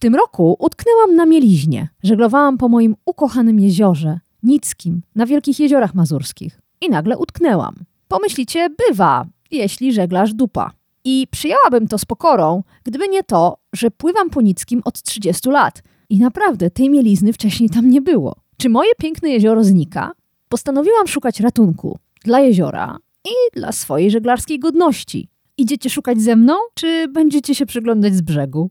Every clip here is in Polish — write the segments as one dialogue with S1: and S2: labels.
S1: W tym roku utknęłam na mieliźnie. Żeglowałam po moim ukochanym jeziorze, Nickim, na Wielkich Jeziorach Mazurskich. I nagle utknęłam. Pomyślicie, bywa, jeśli żeglarz dupa. I przyjęłabym to z pokorą, gdyby nie to, że pływam po Nickim od 30 lat. I naprawdę tej mielizny wcześniej tam nie było. Czy moje piękne jezioro znika? Postanowiłam szukać ratunku dla jeziora i dla swojej żeglarskiej godności. Idziecie szukać ze mną, czy będziecie się przyglądać z brzegu?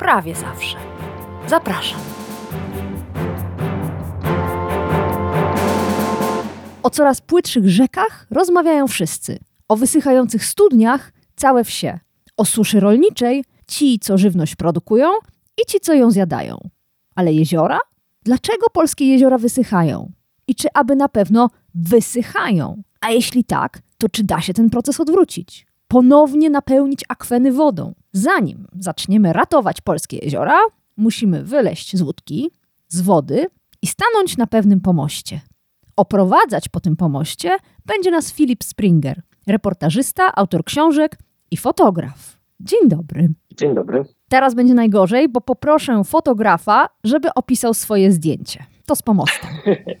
S2: prawie zawsze. Zapraszam.
S1: O coraz płytszych rzekach rozmawiają wszyscy. O wysychających studniach całe wsie. O suszy rolniczej ci, co żywność produkują i ci, co ją zjadają. Ale jeziora? Dlaczego polskie jeziora wysychają? I czy aby na pewno wysychają? A jeśli tak, to czy da się ten proces odwrócić? Ponownie napełnić akweny wodą. Zanim zaczniemy ratować polskie jeziora, musimy wyleść z łódki, z wody i stanąć na pewnym pomoście. Oprowadzać po tym pomoście będzie nas Filip Springer, reportażysta, autor książek i fotograf. Dzień dobry.
S3: Dzień dobry.
S1: Teraz będzie najgorzej, bo poproszę fotografa, żeby opisał swoje zdjęcie to z pomostem.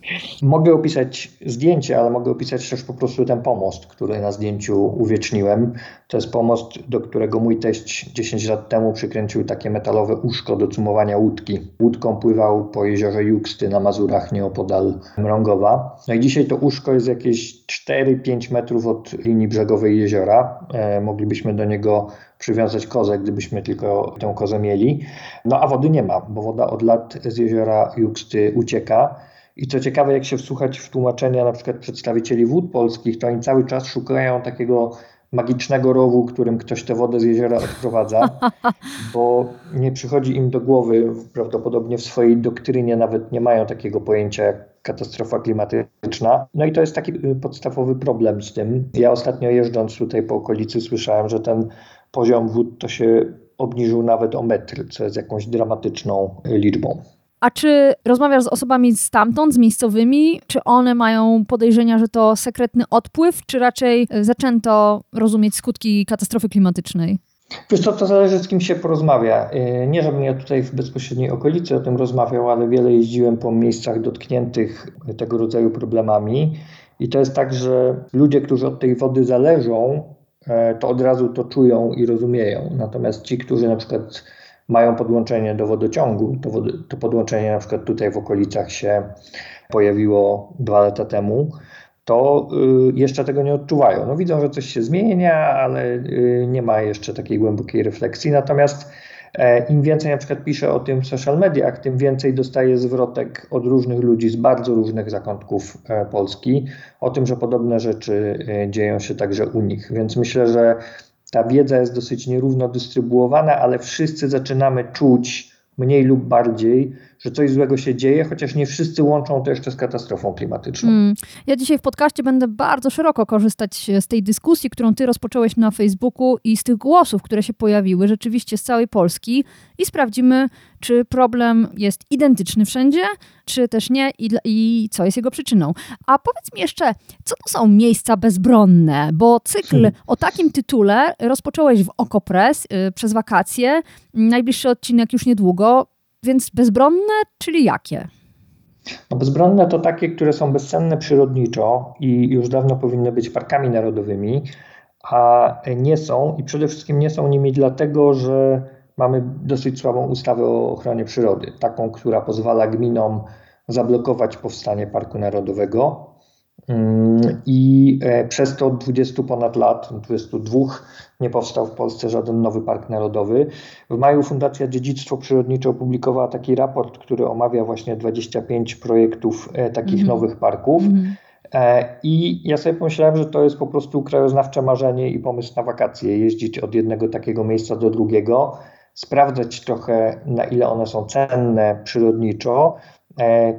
S3: mogę opisać zdjęcie, ale mogę opisać też po prostu ten pomost, który na zdjęciu uwieczniłem. To jest pomost, do którego mój teść 10 lat temu przykręcił takie metalowe uszko do cumowania łódki. Łódką pływał po jeziorze Juksty na Mazurach nieopodal Mrągowa. No i dzisiaj to uszko jest jakieś 4-5 metrów od linii brzegowej jeziora. E, moglibyśmy do niego przywiązać kozę, gdybyśmy tylko tę kozę mieli. No a wody nie ma, bo woda od lat z jeziora Juksty ucieka. I co ciekawe, jak się wsłuchać w tłumaczenia na przykład przedstawicieli wód polskich, to oni cały czas szukają takiego magicznego rowu, którym ktoś tę wodę z jeziora odprowadza, bo nie przychodzi im do głowy, prawdopodobnie w swojej doktrynie nawet nie mają takiego pojęcia jak katastrofa klimatyczna. No i to jest taki y, podstawowy problem z tym. Ja ostatnio jeżdżąc tutaj po okolicy słyszałem, że ten poziom wód to się obniżył nawet o metr, co jest jakąś dramatyczną liczbą.
S1: A czy rozmawiasz z osobami stamtąd, z miejscowymi? Czy one mają podejrzenia, że to sekretny odpływ, czy raczej zaczęto rozumieć skutki katastrofy klimatycznej?
S3: Wiesz co, to zależy z kim się porozmawia. Y, nie, żebym ja tutaj w bezpośredniej okolicy o tym rozmawiał, ale wiele jeździłem po miejscach dotkniętych tego rodzaju problemami. I to jest tak, że ludzie, którzy od tej wody zależą, to od razu to czują i rozumieją. Natomiast ci, którzy na przykład mają podłączenie do wodociągu, to, to podłączenie na przykład tutaj w okolicach się pojawiło dwa lata temu, to y, jeszcze tego nie odczuwają. No widzą, że coś się zmienia, ale y, nie ma jeszcze takiej głębokiej refleksji. Natomiast E, Im więcej na przykład piszę o tym w social mediach, tym więcej dostaję zwrotek od różnych ludzi z bardzo różnych zakątków e, Polski o tym, że podobne rzeczy e, dzieją się także u nich. Więc myślę, że ta wiedza jest dosyć nierówno dystrybuowana, ale wszyscy zaczynamy czuć mniej lub bardziej, że coś złego się dzieje, chociaż nie wszyscy łączą to jeszcze z katastrofą klimatyczną. Mm.
S1: Ja dzisiaj w podcaście będę bardzo szeroko korzystać z tej dyskusji, którą ty rozpocząłeś na Facebooku i z tych głosów, które się pojawiły rzeczywiście z całej Polski i sprawdzimy, czy problem jest identyczny wszędzie, czy też nie i, i co jest jego przyczyną. A powiedz mi jeszcze, co to są miejsca bezbronne? Bo cykl hmm. o takim tytule rozpocząłeś w Okopres yy, przez wakacje. Najbliższy odcinek już niedługo. Więc bezbronne, czyli jakie?
S3: No bezbronne to takie, które są bezcenne przyrodniczo i już dawno powinny być parkami narodowymi, a nie są i przede wszystkim nie są nimi dlatego, że mamy dosyć słabą ustawę o ochronie przyrody, taką, która pozwala gminom zablokować powstanie parku narodowego I e, przez to od 20 ponad lat, 22, nie powstał w Polsce żaden nowy park narodowy. W maju Fundacja Dziedzictwo Przyrodnicze opublikowała taki raport, który omawia właśnie 25 projektów e, takich mm -hmm. nowych parków. Mm -hmm. I ja sobie pomyślałem, że to jest po prostu krajoznawcze marzenie i pomysł na wakacje, jeździć od jednego takiego miejsca do drugiego, sprawdzać trochę, na ile one są cenne przyrodniczo,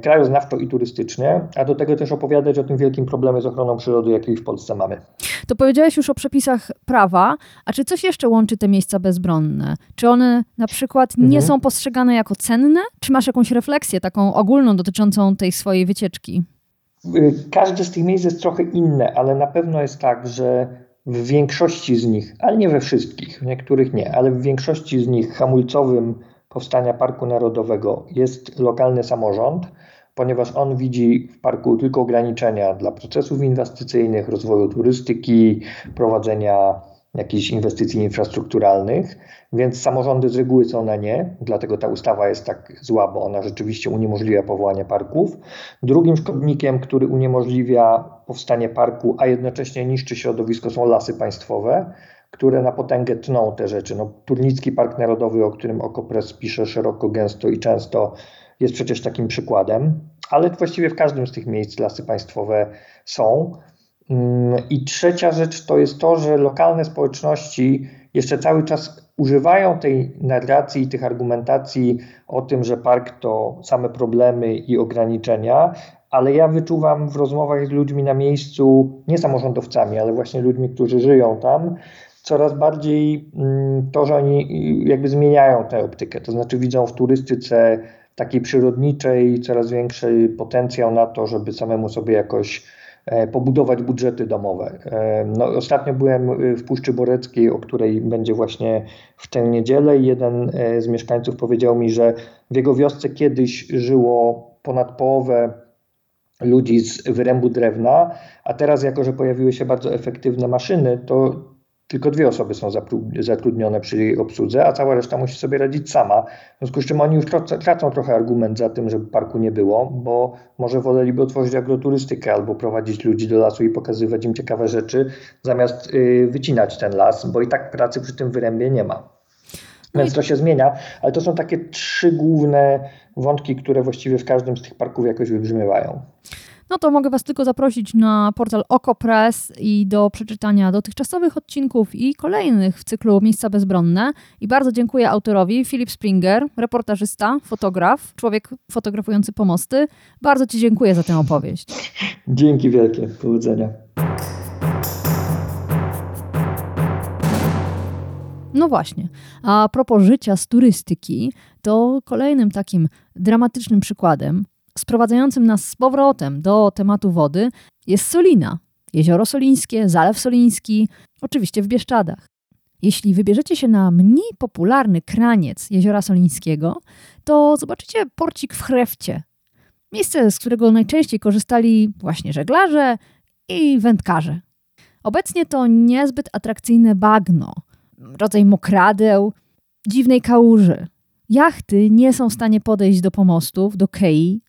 S3: krajoznawczo i turystycznie, a do tego też opowiadać o tym wielkim problemie z ochroną przyrody, jaki w Polsce mamy.
S1: To powiedziałeś już o przepisach prawa, a czy coś jeszcze łączy te miejsca bezbronne? Czy one na przykład nie mhm. są postrzegane jako cenne? Czy masz jakąś refleksję taką ogólną dotyczącą tej swojej wycieczki?
S3: Y, każde z tych miejsc jest trochę inne, ale na pewno jest tak, że w większości z nich, ale nie we wszystkich, w niektórych nie, ale w większości z nich hamulcowym powstania Parku Narodowego jest lokalny samorząd, ponieważ on widzi w parku tylko ograniczenia dla procesów inwestycyjnych, rozwoju turystyki, prowadzenia jakichś inwestycji infrastrukturalnych, więc samorządy z reguły są na nie, dlatego ta ustawa jest tak zła, bo ona rzeczywiście uniemożliwia powołanie parków. Drugim szkodnikiem, który uniemożliwia powstanie parku, a jednocześnie niszczy środowisko, są lasy państwowe, które na potęgę tną te rzeczy. No, Turnicki Park Narodowy, o którym Okopres pisze szeroko, gęsto i często, jest przecież takim przykładem, ale właściwie w każdym z tych miejsc lasy państwowe są. Mm, I trzecia rzecz to jest to, że lokalne społeczności jeszcze cały czas używają tej narracji i tych argumentacji o tym, że park to same problemy i ograniczenia, ale ja wyczuwam w rozmowach z ludźmi na miejscu, nie samorządowcami, ale właśnie ludźmi, którzy żyją tam, coraz bardziej mm, to, że oni jakby zmieniają tę optykę. To znaczy widzą w turystyce takiej przyrodniczej coraz większy potencjał na to, żeby samemu sobie jakoś E, pobudować budżety domowe. E, no, ostatnio byłem e, w Puszczy Boreckiej, o której będzie właśnie w tę niedzielę i jeden z mieszkańców powiedział mi, że w jego wiosce kiedyś żyło ponad połowę ludzi z wyrębu drewna, a teraz jako, że pojawiły się bardzo efektywne maszyny, to tylko dwie osoby są zatrudnione przy jej obsłudze, a cała reszta musi sobie radzić sama. W związku z czym oni już tracą trochę argument za tym, żeby parku nie było, bo może woleliby otworzyć agroturystykę albo prowadzić ludzi do lasu i pokazywać im ciekawe rzeczy, zamiast y, wycinać ten las, bo i tak pracy przy tym wyrębie nie ma. No Więc to się zmienia, ale to są takie trzy główne wątki, które właściwie w każdym z tych parków jakoś wybrzmiewają
S1: no to mogę Was tylko zaprosić na portal OkoPress i do przeczytania dotychczasowych odcinków i kolejnych w cyklu Miejsca Bezbronne. I bardzo dziękuję autorowi, Filip Springer, reportażysta, fotograf, człowiek fotografujący pomosty. Bardzo Ci dziękuję za tę opowieść.
S3: Dzięki wielkie, powodzenia.
S1: No właśnie. A propos życia z turystyki, to kolejnym takim dramatycznym przykładem sprowadzającym nas z powrotem do tematu wody jest Solina. Jezioro Solińskie, Zalew Soliński, oczywiście w Bieszczadach. Jeśli wybierzecie się na mniej popularny kraniec Jeziora Solińskiego, to zobaczycie porcik w Chrefcie. Miejsce, z którego najczęściej korzystali właśnie żeglarze i wędkarze. Obecnie to niezbyt atrakcyjne bagno, rodzaj mokradeł, dziwnej kałuży. Jachty nie są w stanie podejść do pomostów, do kei,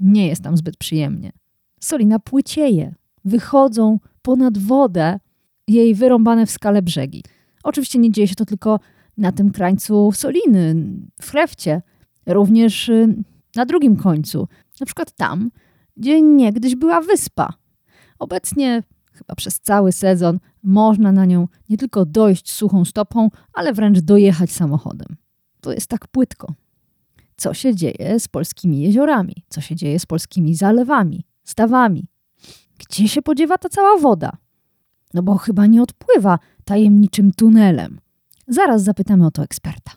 S1: nie jest tam zbyt przyjemnie. Solina płycieje, wychodzą ponad wodę jej wyrąbane w skale brzegi. Oczywiście nie dzieje się to tylko na tym krańcu Soliny, w Chrefcie, również y, na drugim końcu, na przykład tam, gdzie niegdyś była wyspa. Obecnie, chyba przez cały sezon, można na nią nie tylko dojść suchą stopą, ale wręcz dojechać samochodem. To jest tak płytko co się dzieje z polskimi jeziorami, co się dzieje z polskimi zalewami, stawami. Gdzie się podziewa ta cała woda? No bo chyba nie odpływa tajemniczym tunelem. Zaraz zapytamy o to eksperta.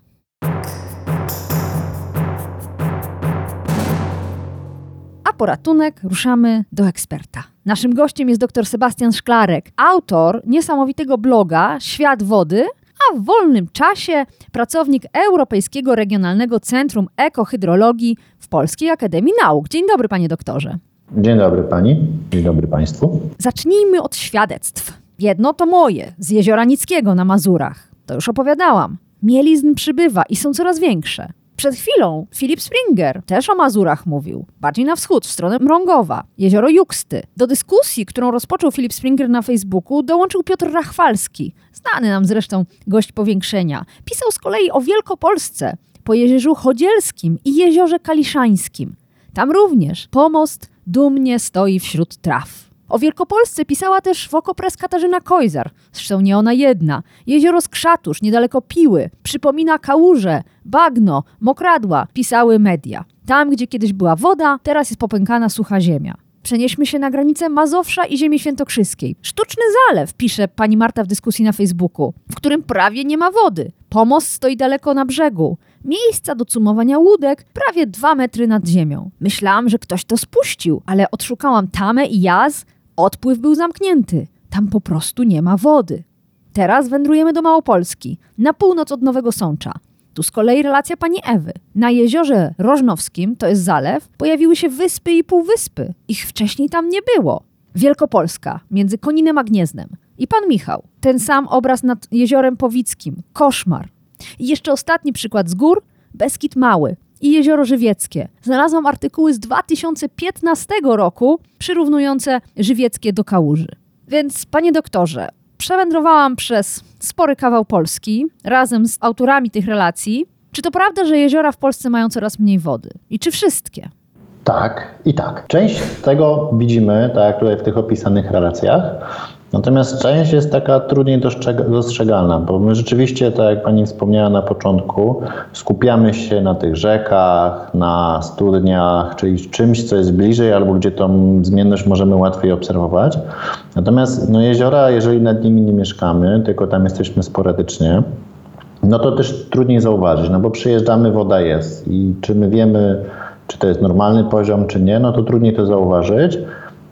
S1: A po ratunek ruszamy do eksperta. Naszym gościem jest dr Sebastian Szklarek, autor niesamowitego bloga Świat Wody, a w wolnym czasie pracownik Europejskiego Regionalnego Centrum Ekohydrologii w Polskiej Akademii Nauk. Dzień dobry, panie doktorze.
S4: Dzień dobry pani, dzień dobry państwu.
S1: Zacznijmy od świadectw. Jedno to moje, z Jeziora Nickiego na Mazurach. To już opowiadałam. Mielizn przybywa i są coraz większe. Przed chwilą Filip Springer też o Mazurach mówił, bardziej na wschód, w stronę Mrągowa, jezioro Juksty. Do dyskusji, którą rozpoczął Filip Springer na Facebooku, dołączył Piotr Rachwalski, znany nam zresztą gość powiększenia. Pisał z kolei o Wielkopolsce, po Jeziorzu Chodzielskim i Jeziorze Kaliszańskim. Tam również pomost dumnie stoi wśród traw. O Wielkopolsce pisała też Wokopres Katarzyna Kojzar, zresztą nie ona jedna. Jezioro Skrzatusz, niedaleko Piły, przypomina kałuże, bagno, mokradła, pisały media. Tam, gdzie kiedyś była woda, teraz jest popękana sucha ziemia. Przenieśmy się na granicę Mazowsza i ziemi świętokrzyskiej. Sztuczny zalew, pisze pani Marta w dyskusji na Facebooku, w którym prawie nie ma wody. Pomost stoi daleko na brzegu. Miejsca do cumowania łódek prawie dwa metry nad ziemią. Myślałam, że ktoś to spuścił, ale odszukałam tamę i jaz. Odpływ był zamknięty. Tam po prostu nie ma wody. Teraz wędrujemy do Małopolski, na północ od Nowego Sącza. Tu z kolei relacja pani Ewy. Na jeziorze Rożnowskim, to jest zalew, pojawiły się wyspy i półwyspy. Ich wcześniej tam nie było. Wielkopolska, między Koninem a Gnieznem. I pan Michał. Ten sam obraz nad jeziorem Powickim. Koszmar. I jeszcze ostatni przykład z gór. Beskid Mały i Jezioro Żywieckie. Znalazłam artykuły z 2015 roku przyrównujące Żywieckie do Kałuży. Więc, panie doktorze, przewędrowałam przez spory kawał Polski razem z autorami tych relacji. Czy to prawda, że jeziora w Polsce mają coraz mniej wody? I czy wszystkie?
S4: Tak i tak. Część tego widzimy, tak jak tutaj w tych opisanych relacjach. Natomiast część jest taka trudniej dostrzegalna, bo my rzeczywiście, tak jak Pani wspomniała na początku, skupiamy się na tych rzekach, na studniach, czyli czymś, co jest bliżej albo gdzie tą zmienność możemy łatwiej obserwować. Natomiast no, jeziora, jeżeli nad nimi nie mieszkamy, tylko tam jesteśmy sporadycznie, no to też trudniej zauważyć, no bo przyjeżdżamy, woda jest i czy my wiemy, czy to jest normalny poziom, czy nie, no to trudniej to zauważyć.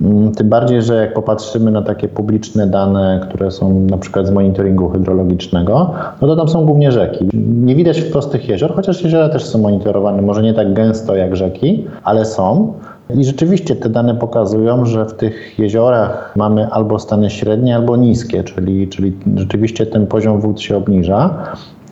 S4: Mm, tym bardziej, że jak popatrzymy na takie publiczne dane, które są na przykład z monitoringu hydrologicznego, no to tam są głównie rzeki. Nie widać wprost tych jezior, chociaż jeziora też są monitorowane, może nie tak gęsto jak rzeki, ale są. I rzeczywiście te dane pokazują, że w tych jeziorach mamy albo stany średnie, albo niskie, czyli, czyli rzeczywiście ten poziom wód się obniża.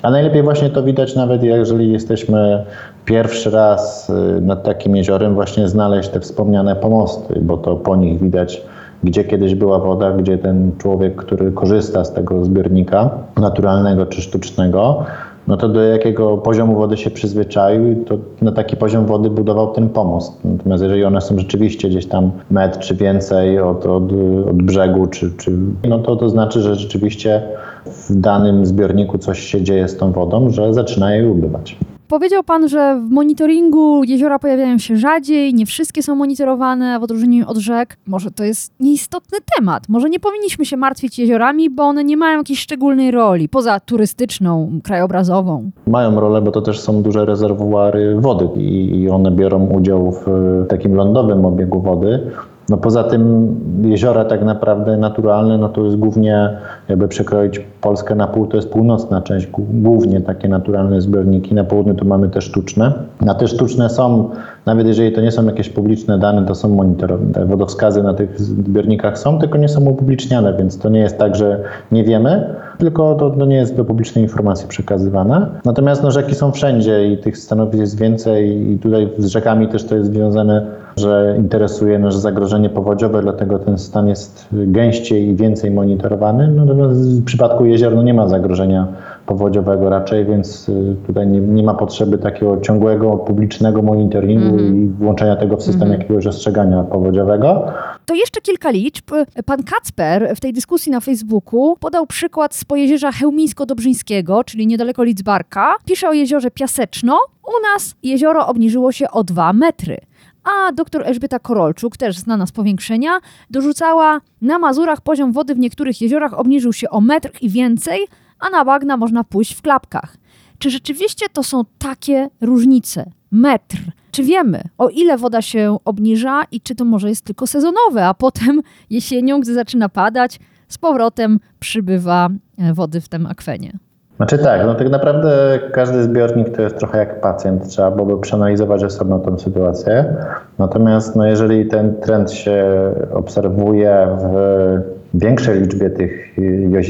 S4: A najlepiej właśnie to widać nawet jeżeli jesteśmy pierwszy raz y, nad takim jeziorem, właśnie znaleźć te wspomniane pomosty, bo to po nich widać, gdzie kiedyś była woda, gdzie ten człowiek, który korzysta z tego zbiornika naturalnego czy sztucznego, no to do jakiego poziomu wody się przyzwyczaił, to na taki poziom wody budował ten pomost. Natomiast jeżeli one są rzeczywiście gdzieś tam metr czy więcej od, od, od brzegu, czy, czy, no to to znaczy, że rzeczywiście w danym zbiorniku coś się dzieje z tą wodą, że zaczyna jej ubywać.
S1: Powiedział Pan, że w monitoringu jeziora pojawiają się rzadziej, nie wszystkie są monitorowane w odróżnieniu od rzek. Może to jest nieistotny temat. Może nie powinniśmy się martwić jeziorami, bo one nie mają jakiejś szczególnej roli, poza turystyczną, krajobrazową.
S4: Mają rolę, bo to też są duże rezerwuary wody i one biorą udział w takim lądowym obiegu wody. No poza tym jeziora tak naprawdę naturalne, no to jest głównie, jakby przekroić Polskę na pół, to jest północna część, głównie takie naturalne zbiorniki. Na południu to mamy te sztuczne. Na te sztuczne są, nawet jeżeli to nie są jakieś publiczne dane, to są monitorowane. Te wodowskazy na tych zbiornikach są, tylko nie są upubliczniane, więc to nie jest tak, że nie wiemy, tylko to, to nie jest do publicznej informacji przekazywane. Natomiast no, rzeki są wszędzie i tych stanowisk jest więcej i tutaj z rzekami też to jest związane że interesuje nas zagrożenie powodziowe, dlatego ten stan jest gęściej i więcej monitorowany. Natomiast w przypadku jezior no nie ma zagrożenia powodziowego raczej, więc y, tutaj nie, nie ma potrzeby takiego ciągłego, publicznego monitoringu mm i włączenia tego w system mm jakiegoś ostrzegania powodziowego.
S1: To jeszcze kilka liczb. Pan Kacper w tej dyskusji na Facebooku podał przykład z pojezierza Chełmińsko-Dobrzyńskiego, czyli niedaleko Lidzbarka. Pisze o jeziorze Piaseczno. U nas jezioro obniżyło się o 2 metry a dr Elżbieta Korolczuk, też znana z powiększenia, dorzucała, na Mazurach poziom wody w niektórych jeziorach obniżył się o metr i więcej, a na bagna można pójść w klapkach. Czy rzeczywiście to są takie różnice? Metr. Czy wiemy, o ile woda się obniża i czy to może jest tylko sezonowe, a potem jesienią, gdy zaczyna padać, z powrotem przybywa e, wody w tym akwenie?
S4: Znaczy tak, no tak naprawdę każdy zbiornik to jest trochę jak pacjent, trzeba byłoby przeanalizować osobno tę sytuację. Natomiast no jeżeli ten trend się obserwuje w większej liczbie tych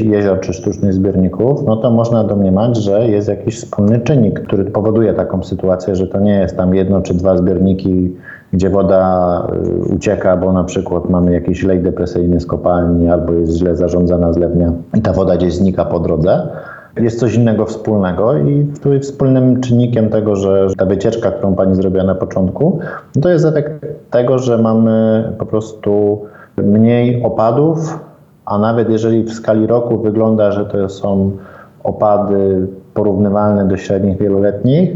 S4: jezior czy sztucznych zbiorników, no to można domniemać, że jest jakiś wspólny czynnik, który powoduje taką sytuację, że to nie jest tam jedno czy dwa zbiorniki, gdzie woda y, ucieka, bo na przykład mamy jakiś lej depresyjny z kopalni albo jest źle zarządzana zlewnia i ta woda gdzieś znika po drodze. Jest coś innego wspólnego i tutaj wspólnym czynnikiem tego, że ta wycieczka, którą pani zrobiła na początku, to jest efekt tego, że mamy po prostu mniej opadów, a nawet jeżeli w skali roku wygląda, że to są opady porównywalne do średnich wieloletnich,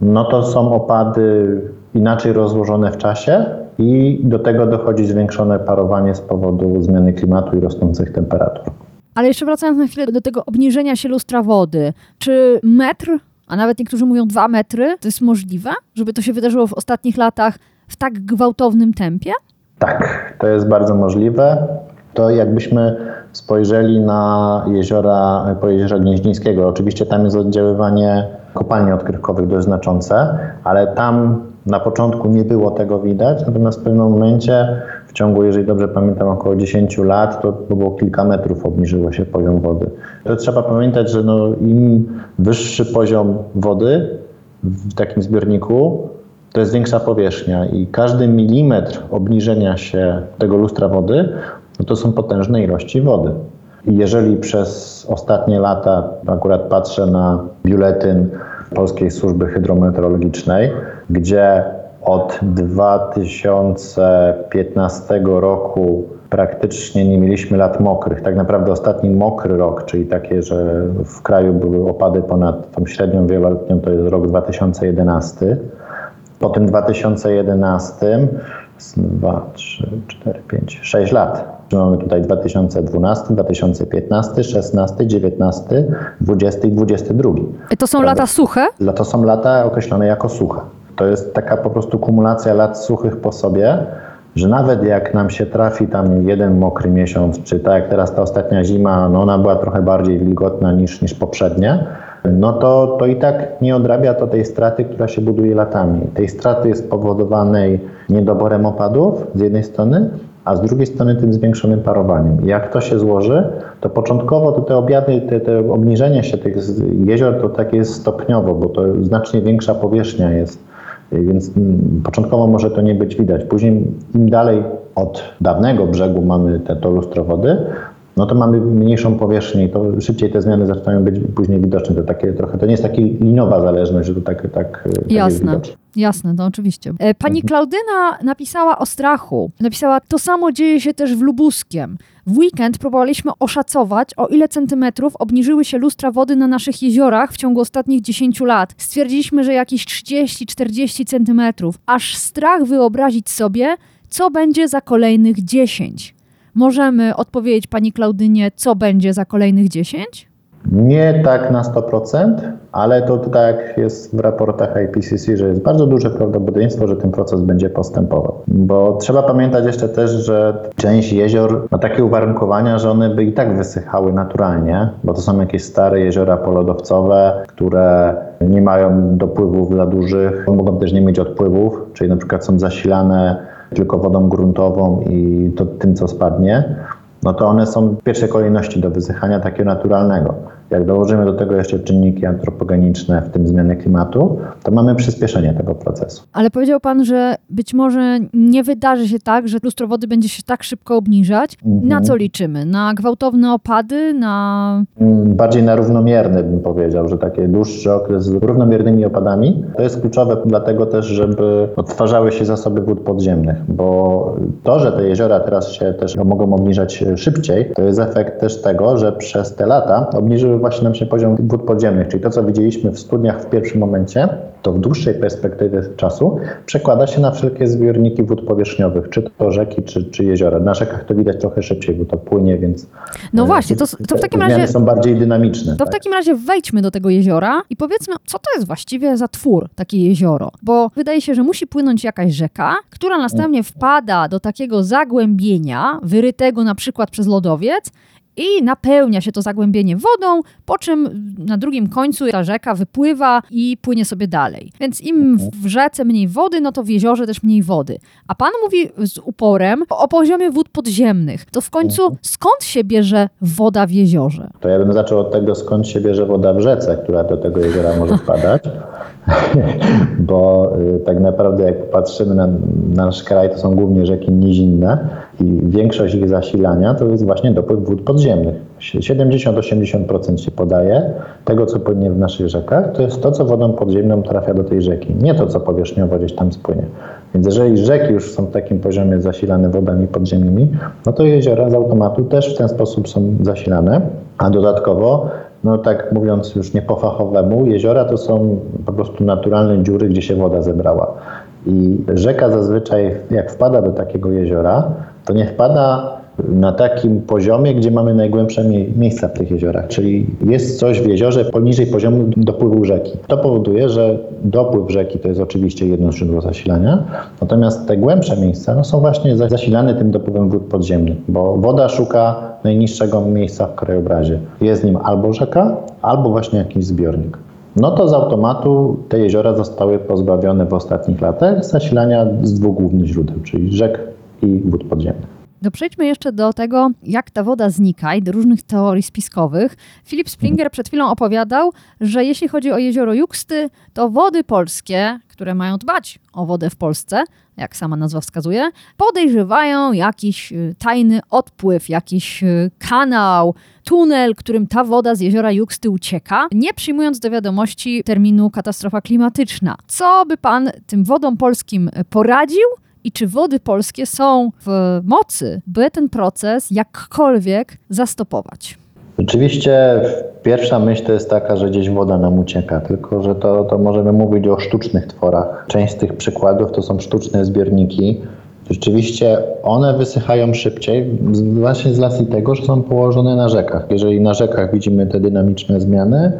S4: no to są opady inaczej rozłożone w czasie i do tego dochodzi zwiększone parowanie z powodu zmiany klimatu i rosnących temperatur.
S1: Ale jeszcze wracając na chwilę do tego obniżenia się lustra wody, czy metr, a nawet niektórzy mówią dwa metry, to jest możliwe, żeby to się wydarzyło w ostatnich latach w tak gwałtownym tempie?
S4: Tak, to jest bardzo możliwe. To jakbyśmy spojrzeli na jeziora, po jeziora Gnieźnieńskiego, oczywiście tam jest oddziaływanie kopalni odkrywkowych dość znaczące, ale tam na początku nie było tego widać, natomiast w pewnym momencie w ciągu, jeżeli dobrze pamiętam, około 10 lat, to było kilka metrów obniżyło się poziom wody. To trzeba pamiętać, że no, im wyższy poziom wody w takim zbiorniku, to jest większa powierzchnia i każdy milimetr obniżenia się tego lustra wody, no to są potężne ilości wody. Jeżeli przez ostatnie lata, akurat patrzę na biuletyn Polskiej Służby Hydrometeorologicznej, gdzie od 2015 roku praktycznie nie mieliśmy lat mokrych. Tak naprawdę ostatni mokry rok, czyli takie, że w kraju były opady ponad tą średnią wieloletnią, to jest rok 2011. Po tym 2011 2, 3, 4, 5, 6 lat. Mamy tutaj 2012, 2015, 16, 19, 20 i 22.
S1: To są lata suche?
S4: To są lata określone jako suche. To jest taka po prostu kumulacja lat suchych po sobie, że nawet jak nam się trafi tam jeden mokry miesiąc, czy tak jak teraz ta ostatnia zima, no ona była trochę bardziej wilgotna niż, niż poprzednie, no to, to i tak nie odrabia to tej straty, która się buduje latami. Tej straty jest spowodowanej niedoborem opadów z jednej strony, a z drugiej strony tym zwiększonym parowaniem. I jak to się złoży, to początkowo to te objawy, te, te obniżenie się tych jezior to tak jest stopniowo, bo to znacznie większa powierzchnia jest, więc mm, początkowo może to nie być widać. Później im dalej od dawnego brzegu mamy te, to lustro wody, no to mamy mniejszą powierzchnię i to szybciej te zmiany zaczynają być później widoczne. To, takie trochę, to nie jest taka linowa zależność, że to tak, tak, tak
S1: Jasne. Jasne, no oczywiście. E, pani mhm. Klaudyna napisała o strachu. Napisała, to samo dzieje się też w Lubuskiem. W weekend próbowaliśmy oszacować, o ile centymetrów obniżyły się lustra wody na naszych jeziorach w ciągu ostatnich 10 lat. Stwierdziliśmy, że jakieś 30-40 centymetrów. Aż strach wyobrazić sobie, co będzie za kolejnych 10 możemy odpowiedzieć Pani Klaudynie, co będzie za kolejnych 10?
S4: Nie tak na 100%, ale to tak jest w raportach IPCC, że jest bardzo duże prawdopodobieństwo, że ten proces będzie postępował. Bo trzeba pamiętać jeszcze też, że część jezior ma takie uwarunkowania, że one by i tak wysychały naturalnie, bo to są jakieś stare jeziora polodowcowe, które nie mają dopływów za dużych, mogą też nie mieć odpływów, czyli na przykład są zasilane tylko wodą gruntową i to tym, co spadnie, no to one są w pierwszej kolejności do wysychania takiego naturalnego. Jak dołożymy do tego jeszcze czynniki antropogeniczne, w tym zmiany klimatu, to mamy przyspieszenie tego procesu.
S1: Ale powiedział Pan, że być może nie wydarzy się tak, że lustro wody będzie się tak szybko obniżać. Mhm. Na co liczymy? Na gwałtowne opady? Na...
S4: Mm, bardziej na równomierny bym powiedział, że takie dłuższy okres z równomiernymi opadami. To jest kluczowe dlatego też, żeby odtwarzały się zasoby wód podziemnych, bo to, że te jeziora teraz się też mogą obniżać szybciej, to jest efekt też tego, że przez te lata obniżyły właśnie nam się poziom wód podziemnych, czyli to, co widzieliśmy w studniach w pierwszym momencie, to w dłuższej perspektywie czasu przekłada się na wszelkie zbiorniki wód powierzchniowych, czy to rzeki, czy, czy jeziora. Na rzekach to widać trochę szybciej, bo to płynie, więc.
S1: No właśnie, to, to w takim razie.
S4: są bardziej dynamiczne.
S1: To tak. w takim razie wejdźmy do tego jeziora i powiedzmy, co to jest właściwie za twór, takie jezioro. Bo wydaje się, że musi płynąć jakaś rzeka, która następnie wpada do takiego zagłębienia, wyrytego na przykład przez lodowiec, i napełnia się to zagłębienie wodą, po czym na drugim końcu ta rzeka wypływa i płynie sobie dalej. Więc im w rzece mniej wody, no to w jeziorze też mniej wody. A pan mówi z uporem o poziomie wód podziemnych. To w końcu skąd się bierze woda w jeziorze?
S4: To ja bym zaczął od tego, skąd się bierze woda w rzece, która do tego jeziora może wpadać. bo y, tak naprawdę jak patrzymy na nasz kraj, to są głównie rzeki nizinne i większość ich zasilania to jest właśnie dopływ wód podziemnych. 70-80% się podaje tego, co płynie w naszych rzekach, to jest to, co wodą podziemną trafia do tej rzeki, nie to, co powierzchniowo gdzieś tam spłynie. Więc jeżeli rzeki już są w takim poziomie zasilane wodami podziemnymi, no to jeziora z automatu też w ten sposób są zasilane, a dodatkowo no tak mówiąc już nie po fachowemu, jeziora to są po prostu naturalne dziury, gdzie się woda zebrała. I rzeka zazwyczaj, jak wpada do takiego jeziora, to nie wpada na takim poziomie, gdzie mamy najgłębsze miejsca w tych jeziorach, czyli jest coś w jeziorze poniżej poziomu dopływu rzeki. To powoduje, że dopływ rzeki to jest oczywiście jedno źródło zasilania, natomiast te głębsze miejsca no, są właśnie zasilane tym dopływem wód podziemnych, bo woda szuka najniższego miejsca w krajobrazie. Jest nim albo rzeka, albo właśnie jakiś zbiornik. No to z automatu te jeziora zostały pozbawione w ostatnich latach zasilania z dwóch głównych źródeł, czyli rzek i wód podziemnych.
S1: No przejdźmy jeszcze do tego, jak ta woda znika i do różnych teorii spiskowych. Filip Springer przed chwilą opowiadał, że jeśli chodzi o jezioro Juksty, to wody polskie, które mają dbać o wodę w Polsce, jak sama nazwa wskazuje, podejrzewają jakiś y, tajny odpływ, jakiś y, kanał, tunel, którym ta woda z jeziora Juksty ucieka, nie przyjmując do wiadomości terminu katastrofa klimatyczna. Co by pan tym wodom polskim poradził? I czy wody polskie są w mocy, by ten proces jakkolwiek zastopować?
S4: Rzeczywiście pierwsza myśl to jest taka, że gdzieś woda nam ucieka, tylko że to, to możemy mówić o sztucznych tworach. Część z tych przykładów to są sztuczne zbiorniki. Rzeczywiście one wysychają szybciej, właśnie z racji tego, że są położone na rzekach. Jeżeli na rzekach widzimy te dynamiczne zmiany,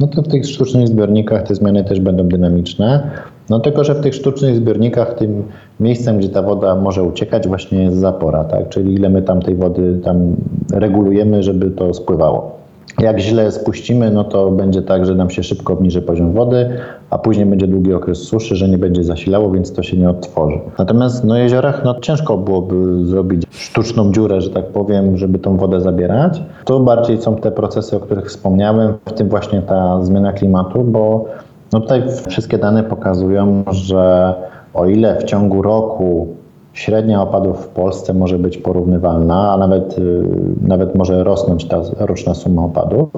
S4: no to w tych sztucznych zbiornikach te zmiany też będą dynamiczne. No tylko, że w tych sztucznych zbiornikach tym miejscem, gdzie ta woda może uciekać właśnie jest zapora, tak? Czyli ile my tam tej wody tam regulujemy, żeby to spływało. Jak źle spuścimy, no to będzie tak, że nam się szybko obniży poziom wody, a później będzie długi okres suszy, że nie będzie zasilało, więc to się nie odtworzy. Natomiast no, w jeziorach no, ciężko byłoby zrobić sztuczną dziurę, że tak powiem, żeby tą wodę zabierać. To bardziej są te procesy, o których wspomniałem, w tym właśnie ta zmiana klimatu, bo no tutaj wszystkie dane pokazują, że o ile w ciągu roku średnia opadów w Polsce może być porównywalna, a nawet, y, nawet może rosnąć ta roczna suma opadów,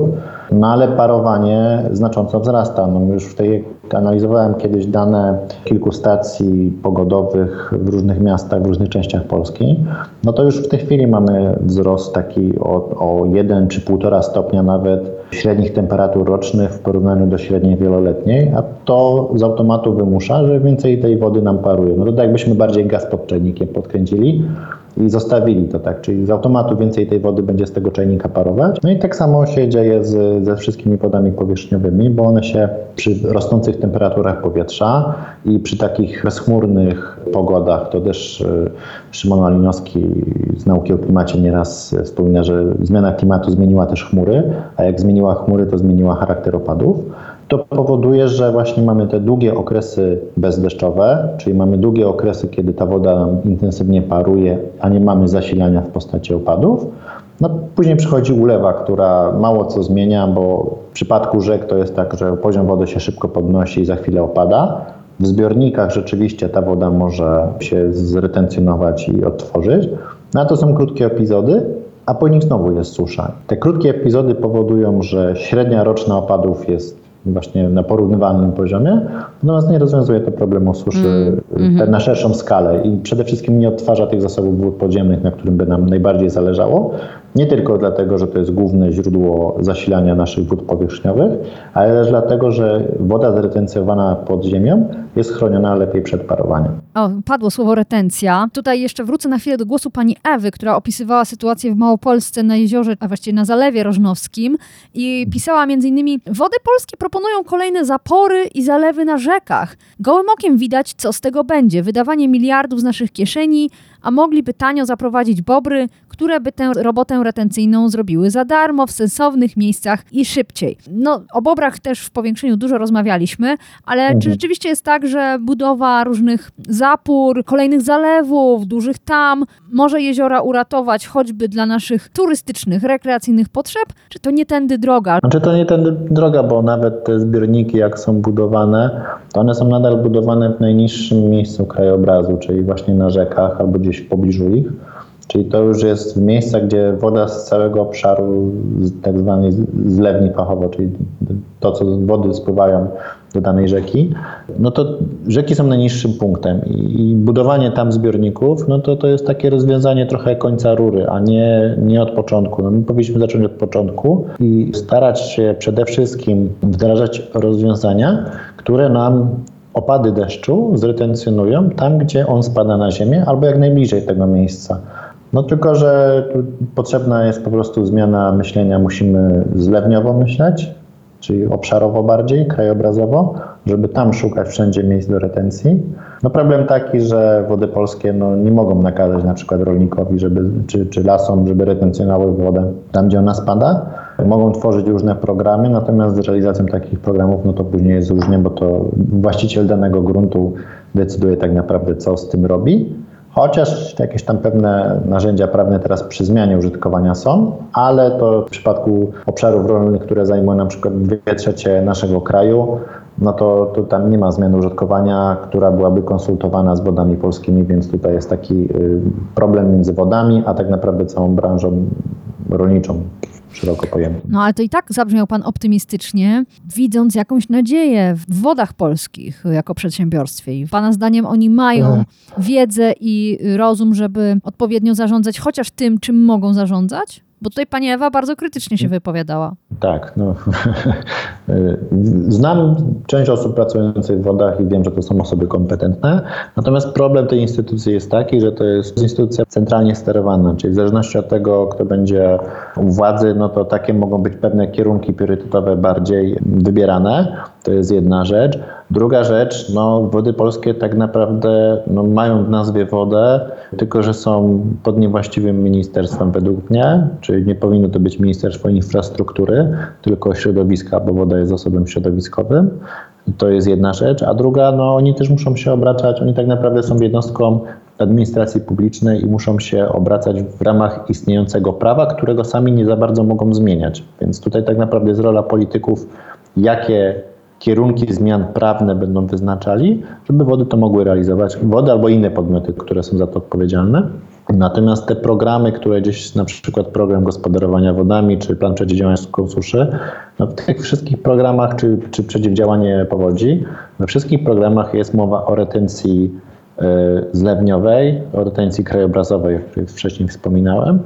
S4: no ale parowanie znacząco wzrasta. No już tej analizowałem kiedyś dane kilku stacji pogodowych w różnych miastach, w różnych częściach Polski. No to już w tej chwili mamy wzrost taki o, o 1 czy 1,5 stopnia nawet średnich temperatur rocznych w porównaniu do średniej wieloletniej, a to z automatu wymusza, że więcej tej wody nam paruje. No to tak jakbyśmy bardziej gaz pod czajnikiem podkręcili i zostawili to tak, czyli z automatu więcej tej wody będzie z tego czajnika parować. No i tak samo się dzieje z, ze wszystkimi wodami powierzchniowymi, bo one się przy rosnących temperaturach powietrza i przy takich bezchmurnych pogodach, to też y, Szymon Malinowski z nauki o klimacie nieraz wspomina, że zmiana klimatu zmieniła też chmury, a jak zmieniła chmury, to zmieniła charakter opadów. To powoduje, że właśnie mamy te długie okresy bezdeszczowe, czyli mamy długie okresy, kiedy ta woda intensywnie paruje, a nie mamy zasilania w postaci opadów. No, później przychodzi ulewa, która mało co zmienia, bo w przypadku rzek to jest tak, że poziom wody się szybko podnosi i za chwilę opada. W zbiornikach rzeczywiście ta woda może się zretencjonować i odtworzyć, no a to są krótkie epizody, a po nich znowu jest susza. Te krótkie epizody powodują, że średnia roczna opadów jest właśnie na porównywalnym poziomie, natomiast nie rozwiązuje to problemu suszy mm, na szerszą skalę i przede wszystkim nie odtwarza tych zasobów wód podziemnych, na którym by nam najbardziej zależało. Nie tylko dlatego, że to jest główne źródło zasilania naszych wód powierzchniowych, ale też dlatego, że woda zretencjonowana pod ziemią jest chroniona lepiej przed parowaniem.
S1: O, padło słowo retencja. Tutaj jeszcze wrócę na chwilę do głosu pani Ewy, która opisywała sytuację w Małopolsce na jeziorze, a właściwie na Zalewie Rożnowskim i pisała między innymi Wody polskie proponują kolejne zapory i zalewy na rzekach. Gołym okiem widać, co z tego będzie. Wydawanie miliardów z naszych kieszeni, a mogliby tanio zaprowadzić bobry, które by tę robotę retencyjną zrobiły za darmo, w sensownych miejscach i szybciej. No, o bobrach też w powiększeniu dużo rozmawialiśmy, ale mhm. czy rzeczywiście jest tak, że budowa różnych zapór, kolejnych zalewów, dużych tam może jeziora uratować choćby dla naszych turystycznych, rekreacyjnych potrzeb? Czy to nie tędy droga?
S4: Znaczy to nie tędy droga, bo nawet te zbiorniki, jak są budowane, to one są nadal budowane w najniższym miejscu krajobrazu, czyli właśnie na rzekach albo gdzieś w pobliżu ich. Czyli to już jest w miejscach, gdzie woda z całego obszaru, tak zwanej zlewni fachowo, czyli to, co z wody spływają do danej rzeki, no to rzeki są najniższym punktem i, i, budowanie tam zbiorników, no to to jest takie rozwiązanie trochę końca rury, a nie, nie od początku. No my powinniśmy zacząć od początku i starać się przede wszystkim wdrażać rozwiązania, które nam opady deszczu zretencjonują tam, gdzie on spada na ziemię albo jak najbliżej tego miejsca. No tylko, że potrzebna jest po prostu zmiana myślenia. Musimy zlewniowo myśleć, czyli obszarowo bardziej, krajobrazowo, żeby tam szukać wszędzie miejsc do retencji. No problem taki, że wody polskie no, nie mogą nakazać na przykład rolnikowi żeby, czy, czy lasom, żeby retencjonowały wodę tam, gdzie ona spada. Mogą tworzyć różne programy, natomiast z realizacją takich programów no to później jest różnie, bo to właściciel danego gruntu decyduje tak naprawdę, co z tym robi. Chociaż jakieś tam pewne narzędzia prawne teraz przy zmianie użytkowania są, ale to w przypadku obszarów rolnych, które zajmują na przykład dwie trzecie naszego kraju, no to, to tam nie ma zmiany użytkowania, która byłaby konsultowana z wodami polskimi, więc tutaj jest taki y, problem między wodami, a tak naprawdę całą branżą rolniczą szeroko pojętą.
S1: No ale to i tak zabrzmiał Pan optymistycznie, widząc jakąś nadzieję w wodach polskich jako przedsiębiorstwie. I Pana zdaniem oni mają wiedzę i rozum, żeby odpowiednio zarządzać chociaż tym, czym mogą zarządzać? Bo tutaj pani Ewa bardzo krytycznie się wypowiadała.
S4: Tak, no. Znam część osób pracujących w wodach i wiem, że to są osoby kompetentne. Natomiast problem tej instytucji jest taki, że to jest instytucja centralnie sterowana, czyli w zależności od tego, kto będzie u władzy, no to takie mogą być pewne kierunki priorytetowe bardziej wybierane. To jest jedna rzecz. Druga rzecz, no wody polskie tak naprawdę no, mają w nazwie wodę, tylko że są pod niewłaściwym ministerstwem według mnie, czyli nie powinno to być Ministerstwo Infrastruktury, tylko środowiska, bo woda jest zasobem środowiskowym. To jest jedna rzecz. A druga, no oni też muszą się obracać, oni tak naprawdę są jednostką administracji publicznej i muszą się obracać w ramach istniejącego prawa, którego sami nie za bardzo mogą zmieniać. Więc tutaj tak naprawdę jest rola polityków, jakie kierunki zmian prawne będą wyznaczali, żeby wody to mogły realizować, wody albo inne podmioty, które są za to odpowiedzialne. Natomiast te programy, które gdzieś, na przykład program gospodarowania wodami, czy plan przeciwdziałania suszy, no w tych wszystkich programach, czy, czy przeciwdziałanie powodzi, we wszystkich programach jest mowa o retencji y, zlewniowej, o retencji krajobrazowej, o której wcześniej wspominałem.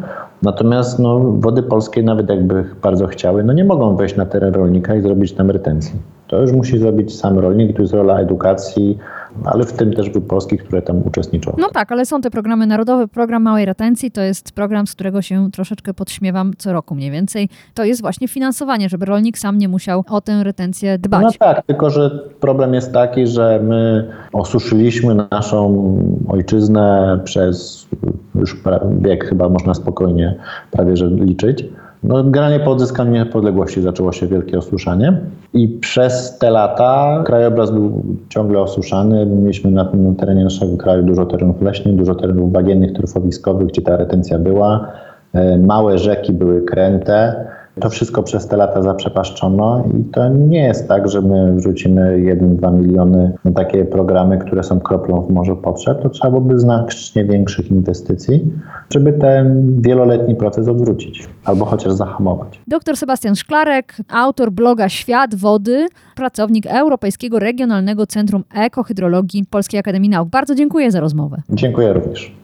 S4: Natomiast no, wody polskie, nawet jakby bardzo chciały, no nie mogą wejść na teren rolnika i zrobić tam retencji. To już musi zrobić sam rolnik, to jest rola edukacji, ale w tym też grup polskich, które tam uczestniczą.
S1: No tak, ale są te programy narodowe. Program małej retencji to jest program, z którego się troszeczkę podśmiewam co roku mniej więcej. To jest właśnie finansowanie, żeby rolnik sam nie musiał o tę retencję dbać.
S4: No tak, tylko że problem jest taki, że my osuszyliśmy naszą ojczyznę przez już wiek chyba można spokojnie prawie że liczyć. No, generalnie po odzyskaniu niepodległości zaczęło się wielkie osuszanie i przez te lata krajobraz był ciągle osuszany. Mieliśmy na, na terenie naszego kraju dużo terenów leśnych, dużo terenów bagiennych, trufowiskowych, gdzie ta retencja była. E, małe rzeki były kręte. To wszystko przez te lata zaprzepaszczono i to nie jest tak, że my wrzucimy 1-2 miliony na takie programy, które są kroplą w morzu potrzeb. To trzeba byłoby znacznie większych inwestycji, żeby ten wieloletni proces odwrócić albo chociaż zahamować.
S1: Doktor Sebastian Szklarek, autor bloga Świat Wody, pracownik Europejskiego Regionalnego Centrum Ekohydrologii Polskiej Akademii Nauk. Bardzo dziękuję za rozmowę.
S4: Dziękuję również.